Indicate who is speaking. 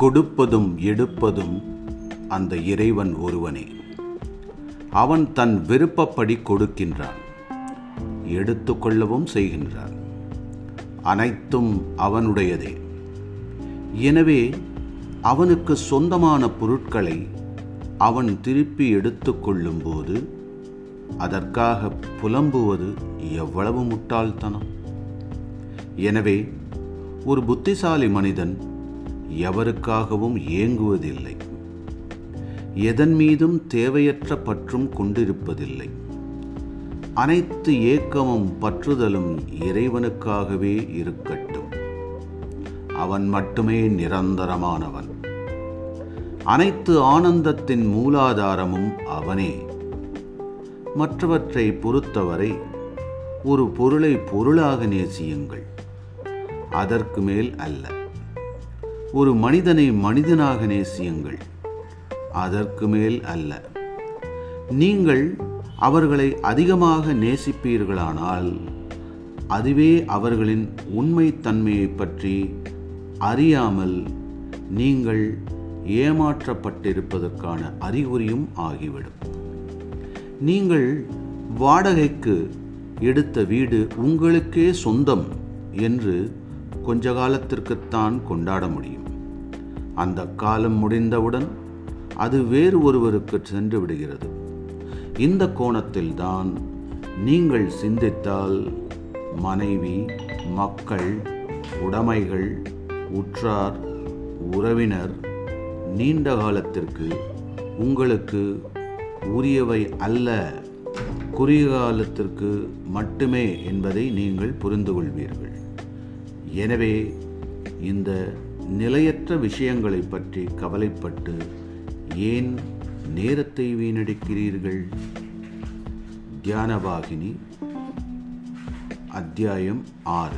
Speaker 1: கொடுப்பதும் எடுப்பதும் அந்த இறைவன் ஒருவனே. அவன் தன் விருப்பப்படி கொடுக்கின்றான். எடுத்துக்கொள்ளவும் செய்கின்றான். அனைத்தும் அவனுடையதே. எனவே அவனுக்கு சொந்தமான பொருட்களை அவன் திருப்பி எடுத்துக்கொள்ளும்போது அதற்காக புலம்புவது எவ்வளவு முட்டாள்தனம். எனவே ஒரு புத்திசாலி மனிதன் எவருக்காகவும் ஏங்குவதில்லை. எதன் மீதும் தேவையற்ற பற்றும் கொண்டிருப்பதில்லை. அனைத்து ஏக்கமும் பற்றுதலும் இறைவனுக்காகவே இருக்கட்டும். அவன் மட்டுமே நிரந்தரமானவன். அனைத்து ஆனந்தத்தின் மூலாதாரமும் அவனே. மற்றவற்றை பொறுத்தவரை ஒரு பொருளை பொருளாக நேசியுங்கள். அதற்கு மேல் அல்ல. ஒரு மனிதனை மனிதனாக நேசியுங்கள். அதற்கு மேல் அல்ல. நீங்கள் அவர்களை அதிகமாக நேசிப்பீர்களானால் அதுவே அவர்களின் உண்மைத்தன்மையை பற்றி அறியாமல் நீங்கள் ஏமாற்றப்பட்டிருப்பதற்கான அறிகுறியும் ஆகிவிடும். நீங்கள் வாடகைக்கு எடுத்த வீடு உங்களுக்கே சொந்தம் என்று கொஞ்ச காலத்திற்குத்தான் கொண்டாட முடியும். அந்த காலம் முடிந்தவுடன் அது வேறு ஒருவருக்கு சென்று விடுகிறது. இந்த கோணத்தில்தான் நீங்கள் சிந்தித்தால் மனைவி மக்கள் உடைமைகள் உற்றார் உறவினர் நீண்ட காலத்திற்கு உங்களுக்கு உரியவை அல்ல. குறுகிய காலத்திற்கு மட்டுமே என்பதை நீங்கள் புரிந்து கொள்வீர்கள் எனவே இந்த நிலையற்ற விஷயங்களை பற்றி கவலைப்பட்டு ஏன் நேரத்தை வீணடிக்கிறீர்கள்? தியானவாகினி அத்தியாயம் ஆறு.